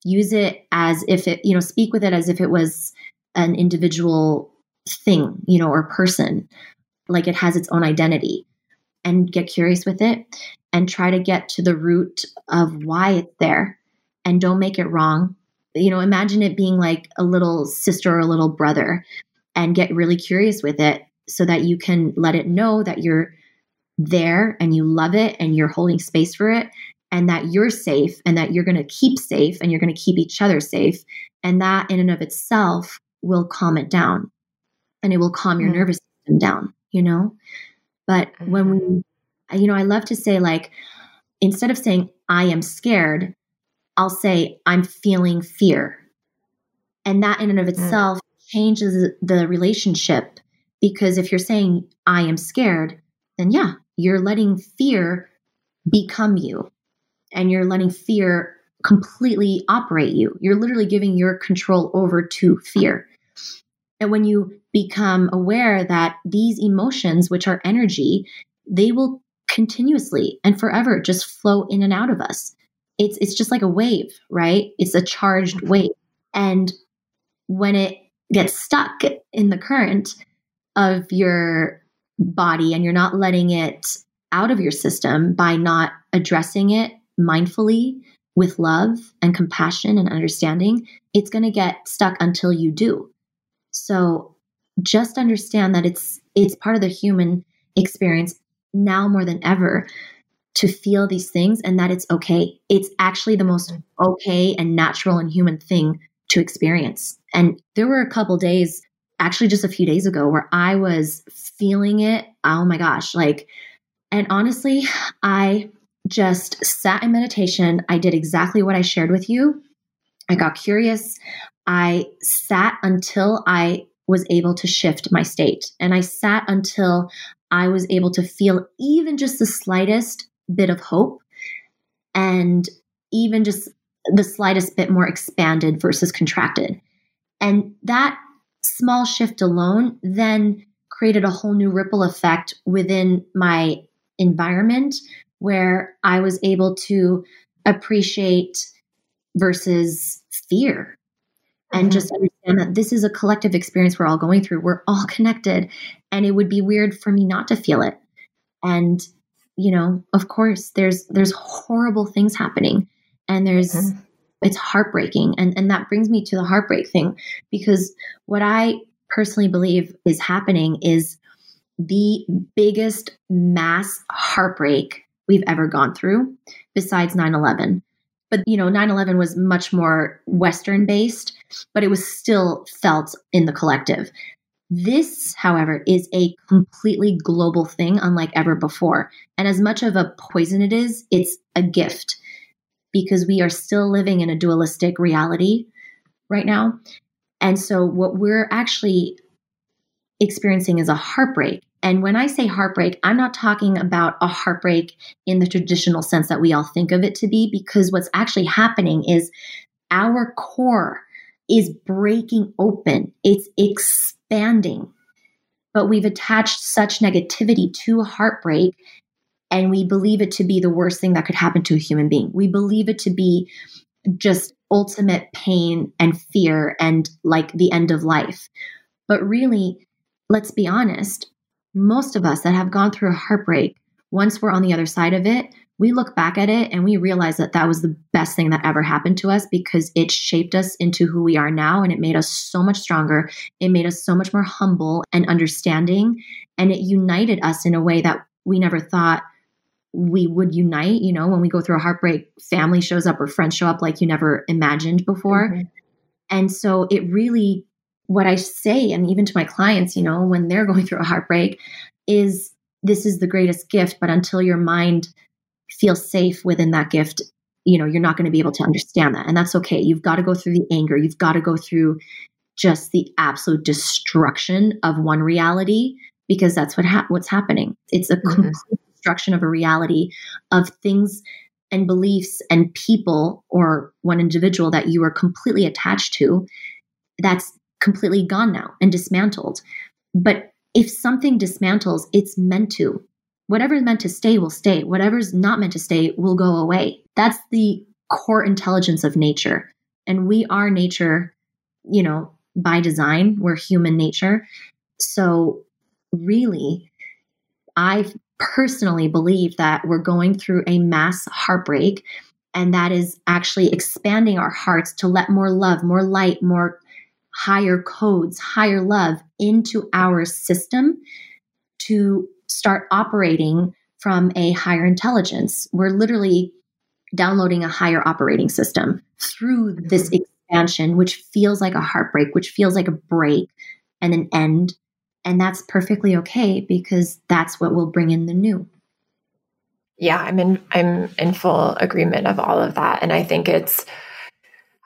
Use it as if it, you know, speak with it as if it was an individual thing, you know, or person, like it has its own identity, and get curious with it and try to get to the root of why it's there and don't make it wrong. You know, imagine it being like a little sister or a little brother and get really curious with it so that you can let it know that you're there and you love it and you're holding space for it and that you're safe and that you're going to keep safe and you're going to keep each other safe. And that in and of itself will calm it down and it will calm your mm-hmm. nervous system down, you know? But mm-hmm. when we, you know, I love to say, like, instead of saying, I am scared, I'll say, I'm feeling fear. And that in and of mm. itself mm-hmm. changes the relationship because if you're saying, I am scared, then yeah, you're letting fear become you and you're letting fear completely operate you. You're literally giving your control over to fear. And when you become aware that these emotions, which are energy, they will continuously and forever just flow in and out of us. It's it's just like a wave, right? It's a charged wave. And when it gets stuck in the current of your body and you're not letting it out of your system by not addressing it mindfully with love and compassion and understanding, it's going to get stuck until you do. So just understand that it's it's part of the human experience now more than ever to feel these things and that it's okay. It's actually the most okay and natural and human thing to experience. And there were a couple days, actually just a few days ago, where I was feeling it. Oh my gosh. Like, and honestly, I just sat in meditation. I did exactly what I shared with you. I got curious. I sat until I was able to shift my state. And I sat until I was able to feel even just the slightest bit of hope and even just the slightest bit more expanded versus contracted. And that small shift alone then created a whole new ripple effect within my environment where I was able to appreciate versus fear and mm-hmm. just understand that this is a collective experience we're all going through. We're all connected, and it would be weird for me not to feel it. And you know, of course, there's there's horrible things happening, and there's mm-hmm. it's heartbreaking, and and that brings me to the heartbreak thing because what I personally believe is happening is the biggest mass heartbreak we've ever gone through besides 9-11 but you know 9-11 was much more western based but it was still felt in the collective. This however is a completely global thing unlike ever before. And as much of a poison it is it's a gift because we are still living in a dualistic reality right now. And so what we're actually experiencing is a heartbreak and when I say heartbreak, I'm not talking about a heartbreak in the traditional sense that we all think of it to be, because what's actually happening is our core is breaking open, it's expanding. But we've attached such negativity to heartbreak, and we believe it to be the worst thing that could happen to a human being. We believe it to be just ultimate pain and fear and like the end of life. But really, let's be honest, most of us that have gone through a heartbreak, once we're on the other side of it, we look back at it and we realize that that was the best thing that ever happened to us because it shaped us into who we are now and it made us so much stronger. It made us so much more humble and understanding. And it united us in a way that we never thought we would unite. You know, when we go through a heartbreak, family shows up or friends show up like you never imagined before. Mm-hmm. And so it really what I say, and even to my clients, you know, when they're going through a heartbreak, is this is the greatest gift. But until your mind feels safe within that gift, you know, you're not going to be able to understand that. And that's okay. You've got to go through the anger. You've got to go through just the absolute destruction of one reality because that's what ha- what's happening. It's a mm-hmm. complete destruction of a reality of things and beliefs and people or one individual that you are completely attached to that's completely gone now and dismantled. But if something dismantles, it's meant to. Whatever's meant to stay will stay. Whatever's not meant to stay will go away. That's the core intelligence of nature. And we are nature, you know, by design. We're human nature. So, really, I personally believe that we're going through a mass heartbreak, and that is actually expanding our hearts to let more love, more light, more higher codes, higher love into our system to start operating from a higher intelligence. We're literally downloading a higher operating system through this expansion, which feels like a heartbreak, which feels like a break and an end. And that's perfectly okay because that's what will bring in the new. Yeah, I'm in I'm in full agreement of all of that. And I think it's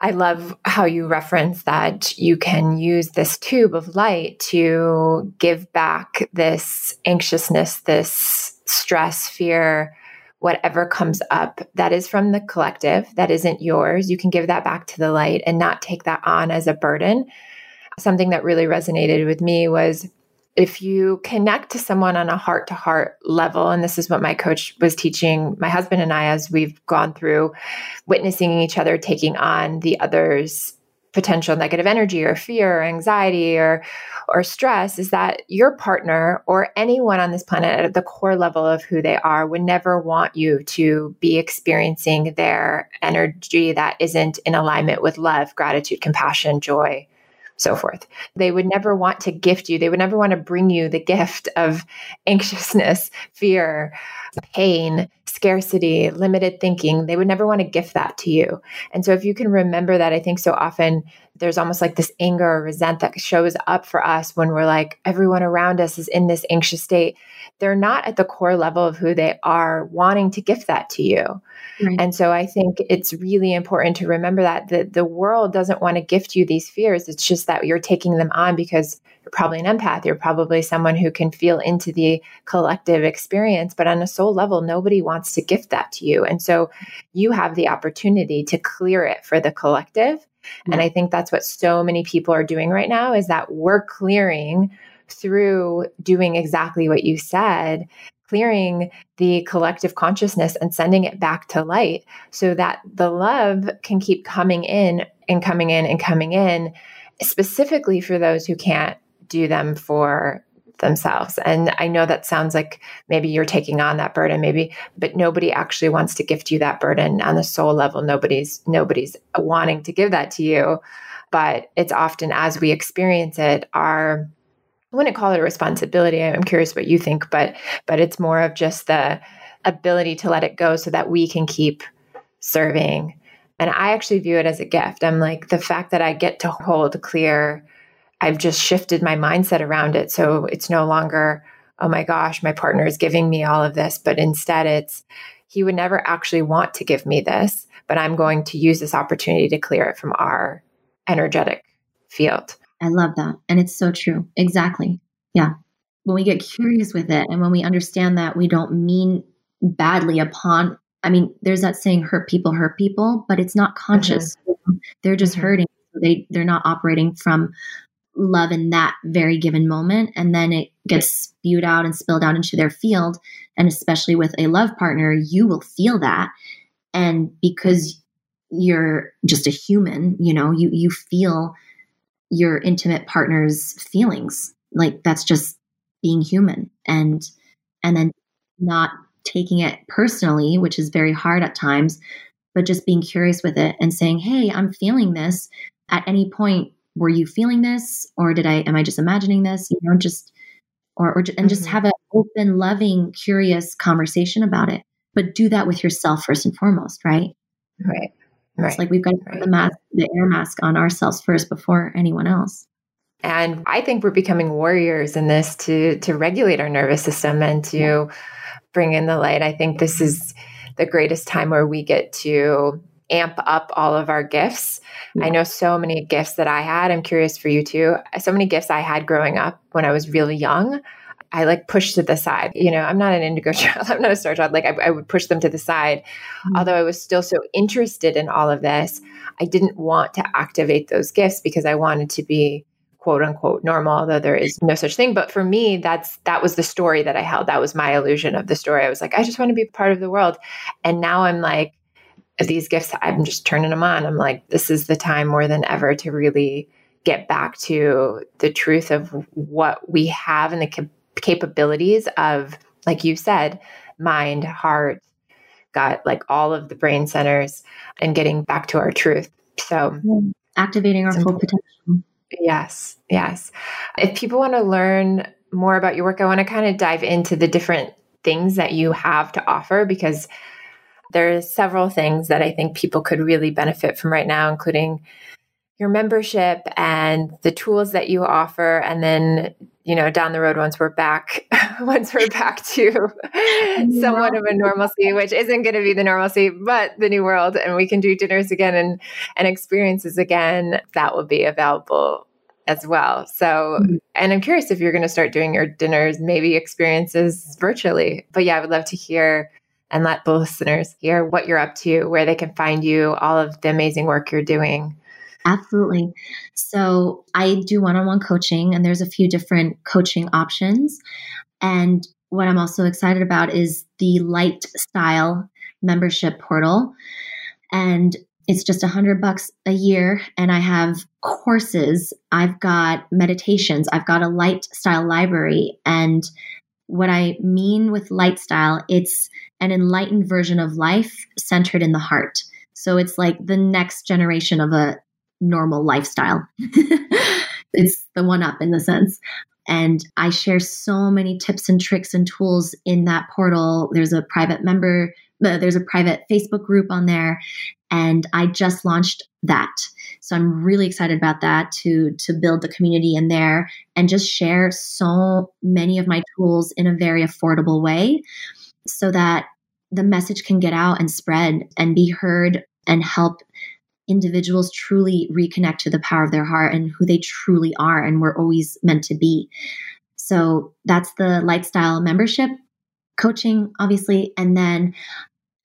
I love how you reference that you can use this tube of light to give back this anxiousness, this stress, fear, whatever comes up that is from the collective, that isn't yours. You can give that back to the light and not take that on as a burden. Something that really resonated with me was if you connect to someone on a heart to heart level, and this is what my coach was teaching my husband and I as we've gone through witnessing each other taking on the other's potential negative energy or fear or anxiety or or stress is that your partner or anyone on this planet at the core level of who they are would never want you to be experiencing their energy that isn't in alignment with love, gratitude, compassion, joy, so forth. They would never want to gift you, they would never want to bring you the gift of anxiousness, fear, pain, scarcity, limited thinking. They would never want to gift that to you. And so, if you can remember that, I think so often there's almost like this anger or resent that shows up for us when we're like, everyone around us is in this anxious state. They're not at the core level of who they are wanting to gift that to you. Right. And so I think it's really important to remember that the, the world doesn't want to gift you these fears. It's just that you're taking them on because you're probably an empath. You're probably someone who can feel into the collective experience. But on a soul level, nobody wants to gift that to you. And so you have the opportunity to clear it for the collective. Mm-hmm. And I think that's what so many people are doing right now is that we're clearing through doing exactly what you said clearing the collective consciousness and sending it back to light so that the love can keep coming in and coming in and coming in, specifically for those who can't do them for themselves. And I know that sounds like maybe you're taking on that burden, maybe, but nobody actually wants to gift you that burden on the soul level. Nobody's nobody's wanting to give that to you. But it's often as we experience it, our I wouldn't call it a responsibility. I'm curious what you think, but but it's more of just the ability to let it go so that we can keep serving. And I actually view it as a gift. I'm like the fact that I get to hold clear, I've just shifted my mindset around it. So it's no longer, oh my gosh, my partner is giving me all of this, but instead it's he would never actually want to give me this, but I'm going to use this opportunity to clear it from our energetic field. I love that. And it's so true. Exactly. Yeah. When we get curious with it and when we understand that we don't mean badly upon, I mean, there's that saying, hurt people hurt people, but it's not conscious. Mm-hmm. They're just mm-hmm. hurting. They, they're not operating from love in that very given moment. And then it gets spewed out and spilled out into their field. And especially with a love partner, you will feel that. And because you're just a human, you know, you, you feel your intimate partner's feelings. Like that's just being human and and then not taking it personally, which is very hard at times, but just being curious with it and saying, "Hey, I'm feeling this. At any point were you feeling this or did I am I just imagining this?" You know, just or, or and mm-hmm. just have an open, loving, curious conversation about it. But do that with yourself first and foremost, right? Right. Right. It's like we've got to put the mask, the air mask on ourselves first before anyone else. And I think we're becoming warriors in this to to regulate our nervous system and to yeah. bring in the light. I think this is the greatest time where we get to amp up all of our gifts. Yeah. I know so many gifts that I had. I'm curious for you too. So many gifts I had growing up when I was really young I like pushed to the side. You know, I'm not an indigo child. I'm not a star child. Like I, I would push them to the side. Mm-hmm. Although I was still so interested in all of this, I didn't want to activate those gifts because I wanted to be quote unquote normal, although there is no such thing. But for me, that's that was the story that I held. That was my illusion of the story. I was like, I just want to be part of the world. And now I'm like, these gifts, I'm just turning them on. I'm like, this is the time more than ever to really get back to the truth of what we have and the capabilities of, like you said, mind, heart, got like all of the brain centers and getting back to our truth. So, mm, activating our full potential. Yes, yes. If people want to learn more about your work, I want to kind of dive into the different things that you have to offer because there's several things that I think people could really benefit from right now, including your membership and the tools that you offer. And then you know down the road once we're back once we're back to somewhat of a normalcy which isn't going to be the normalcy but the new world and we can do dinners again and and experiences again that will be available as well. So mm-hmm. and i'm curious if you're going to start doing your dinners maybe experiences virtually but yeah i would love to hear and let the listeners hear what you're up to where they can find you all of the amazing work you're doing Absolutely. So I do one on one coaching, and there's a few different coaching options. And what I'm also excited about is the Light Style membership portal. And it's just a hundred bucks a year. And I have courses, I've got meditations, I've got a light style library. And what I mean with light style, it's an enlightened version of life centered in the heart. So it's like the next generation of a normal lifestyle. it's the one up in the sense. And I share so many tips and tricks and tools in that portal. There's a private member, uh, there's a private Facebook group on there. And I just launched that. So I'm really excited about that to to build the community in there and just share so many of my tools in a very affordable way so that the message can get out and spread and be heard and help individuals truly reconnect to the power of their heart and who they truly are and we're always meant to be. So that's the Light Style membership coaching, obviously. And then,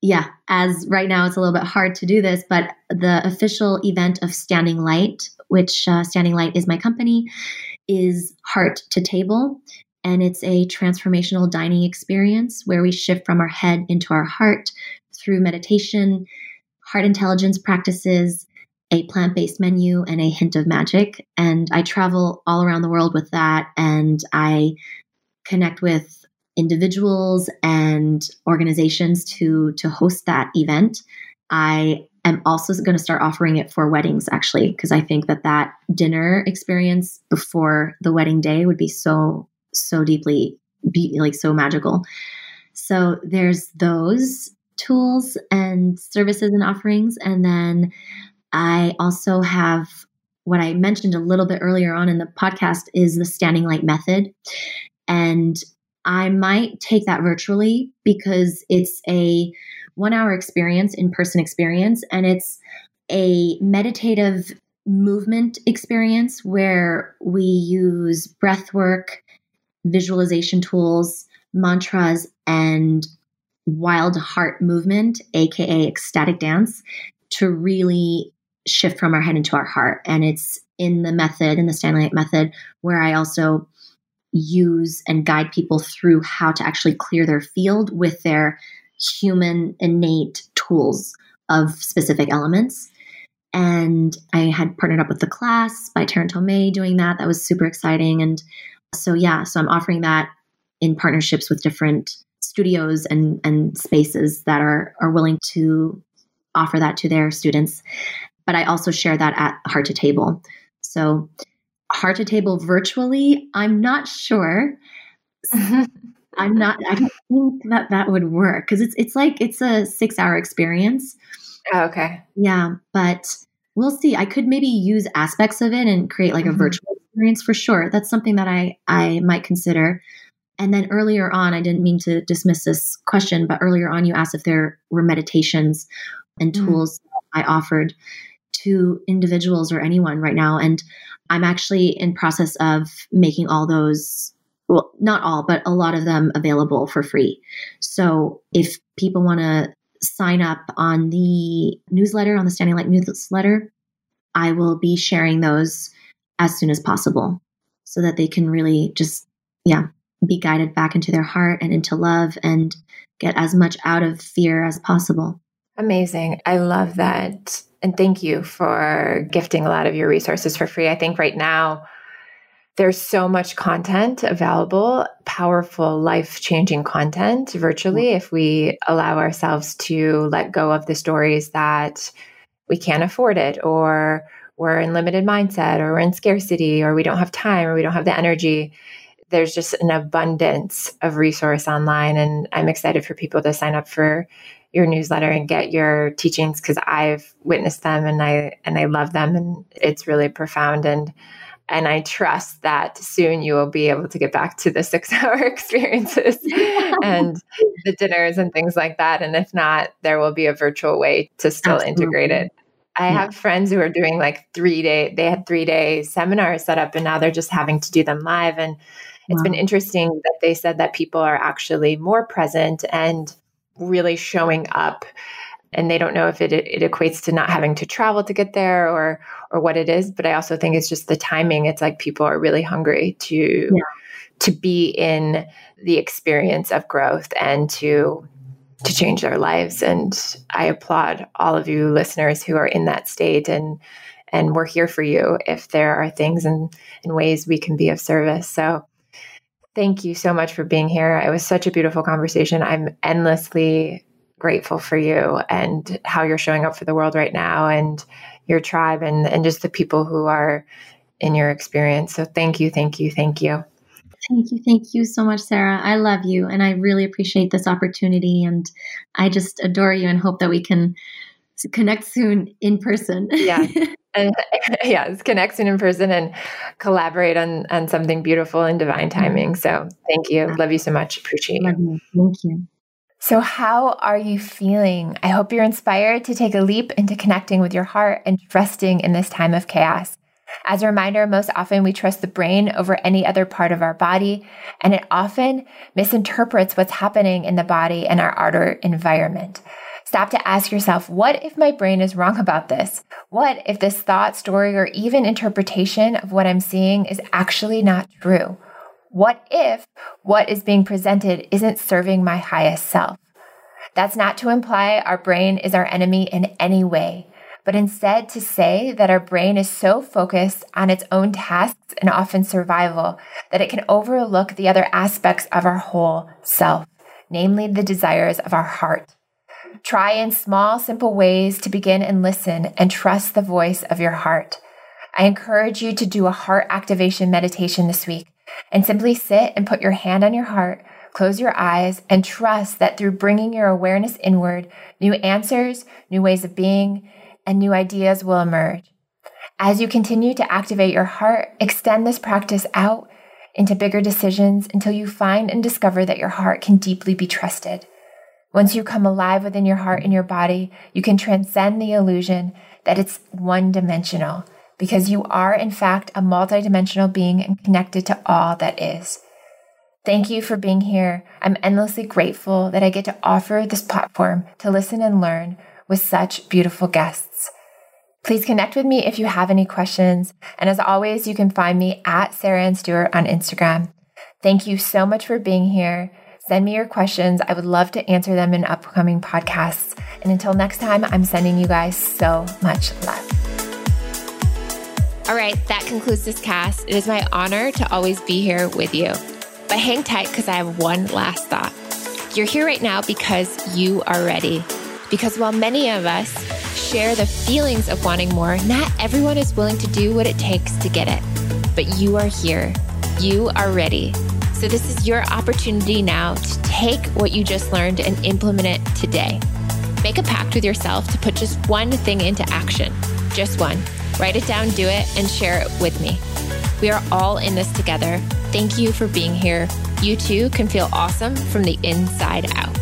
yeah, as right now it's a little bit hard to do this, but the official event of Standing Light, which uh, Standing Light is my company, is Heart to Table. And it's a transformational dining experience where we shift from our head into our heart through meditation heart intelligence practices, a plant based menu, and a hint of magic. And I travel all around the world with that. And I connect with individuals and organizations to, to host that event. I am also going to start offering it for weddings, actually, because I think that that dinner experience before the wedding day would be so, so deeply, be, like so magical. So there's those tools and services and offerings. And then I also have what I mentioned a little bit earlier on in the podcast is the standing light method. And I might take that virtually because it's a one hour experience, in person experience, and it's a meditative movement experience where we use breath work, visualization tools, mantras, and wild heart movement, aka ecstatic dance, to really shift from our head into our heart. And it's in the method, in the Light method, where I also use and guide people through how to actually clear their field with their human innate tools of specific elements. And I had partnered up with the class by Taryn Toomey doing that. That was super exciting. And so, yeah, so I'm offering that in partnerships with different studios and, and spaces that are, are willing to offer that to their students. But I also share that at Heart to Table. So, Heart to Table virtually, I'm not sure. I'm not, I don't think that that would work because it's, it's like it's a six hour experience. Oh, okay. Yeah. But we'll see. I could maybe use aspects of it and create like mm-hmm. a virtual experience for sure. That's something that I, I might consider. And then earlier on, I didn't mean to dismiss this question, but earlier on, you asked if there were meditations and mm. tools mm. I offered to individuals or anyone right now. And I'm actually in process of making all those well, not all, but a lot of them available for free. So if people want to sign up on the newsletter, on the Standing Light newsletter, I will be sharing those as soon as possible so that they can really just, yeah, be guided back into their heart and into love and get as much out of fear as possible. Amazing. I love that. And thank you for gifting a lot of your resources for free. I think right now there's so much content available, powerful, life changing content virtually mm. if we allow ourselves to let go of the stories that we can't afford it or we're in limited mindset or we're in scarcity or we don't have time or we don't have the energy there's just an abundance of resource online and i'm excited for people to sign up for your newsletter and get your teachings because i've witnessed them and i and i love them and it's really profound and and i trust that soon you will be able to get back to the six hour experiences and the dinners and things like that and if not there will be a virtual way to still Absolutely. integrate it I have friends who are doing like three day, they had three day seminars set up and now they're just having to do them live. And it's wow. been interesting that they said that people are actually more present and really showing up and they don't know if it, it equates to not having to travel to get there or or what it is but i also think it's just the timing it's like people are really hungry to yeah. to be in the experience of growth and to to change their lives. And I applaud all of you listeners who are in that state and and we're here for you if there are things and, and ways we can be of service. So thank you so much for being here. It was such a beautiful conversation. I'm endlessly grateful for you and how you're showing up for the world right now and your tribe and, and just the people who are in your experience. So thank you, thank you, thank you. Thank you. Thank you so much, Sarah. I love you and I really appreciate this opportunity. And I just adore you and hope that we can connect soon in person. yeah. And yeah, connect soon in person and collaborate on, on something beautiful and divine timing. So thank you. Love you so much. Appreciate you. you. Thank you. So, how are you feeling? I hope you're inspired to take a leap into connecting with your heart and trusting in this time of chaos. As a reminder, most often we trust the brain over any other part of our body, and it often misinterprets what's happening in the body and our outer environment. Stop to ask yourself, what if my brain is wrong about this? What if this thought, story, or even interpretation of what I'm seeing is actually not true? What if what is being presented isn't serving my highest self? That's not to imply our brain is our enemy in any way but instead to say that our brain is so focused on its own tasks and often survival that it can overlook the other aspects of our whole self, namely the desires of our heart. Try in small, simple ways to begin and listen and trust the voice of your heart. I encourage you to do a heart activation meditation this week and simply sit and put your hand on your heart, close your eyes, and trust that through bringing your awareness inward, new answers, new ways of being, and new ideas will emerge. As you continue to activate your heart, extend this practice out into bigger decisions until you find and discover that your heart can deeply be trusted. Once you come alive within your heart and your body, you can transcend the illusion that it's one dimensional because you are, in fact, a multidimensional being and connected to all that is. Thank you for being here. I'm endlessly grateful that I get to offer this platform to listen and learn with such beautiful guests. Please connect with me if you have any questions. And as always, you can find me at Sarah Ann Stewart on Instagram. Thank you so much for being here. Send me your questions. I would love to answer them in upcoming podcasts. And until next time, I'm sending you guys so much love. All right, that concludes this cast. It is my honor to always be here with you. But hang tight because I have one last thought. You're here right now because you are ready. Because while many of us share the feelings of wanting more, not everyone is willing to do what it takes to get it. But you are here. You are ready. So, this is your opportunity now to take what you just learned and implement it today. Make a pact with yourself to put just one thing into action. Just one. Write it down, do it, and share it with me. We are all in this together. Thank you for being here. You too can feel awesome from the inside out.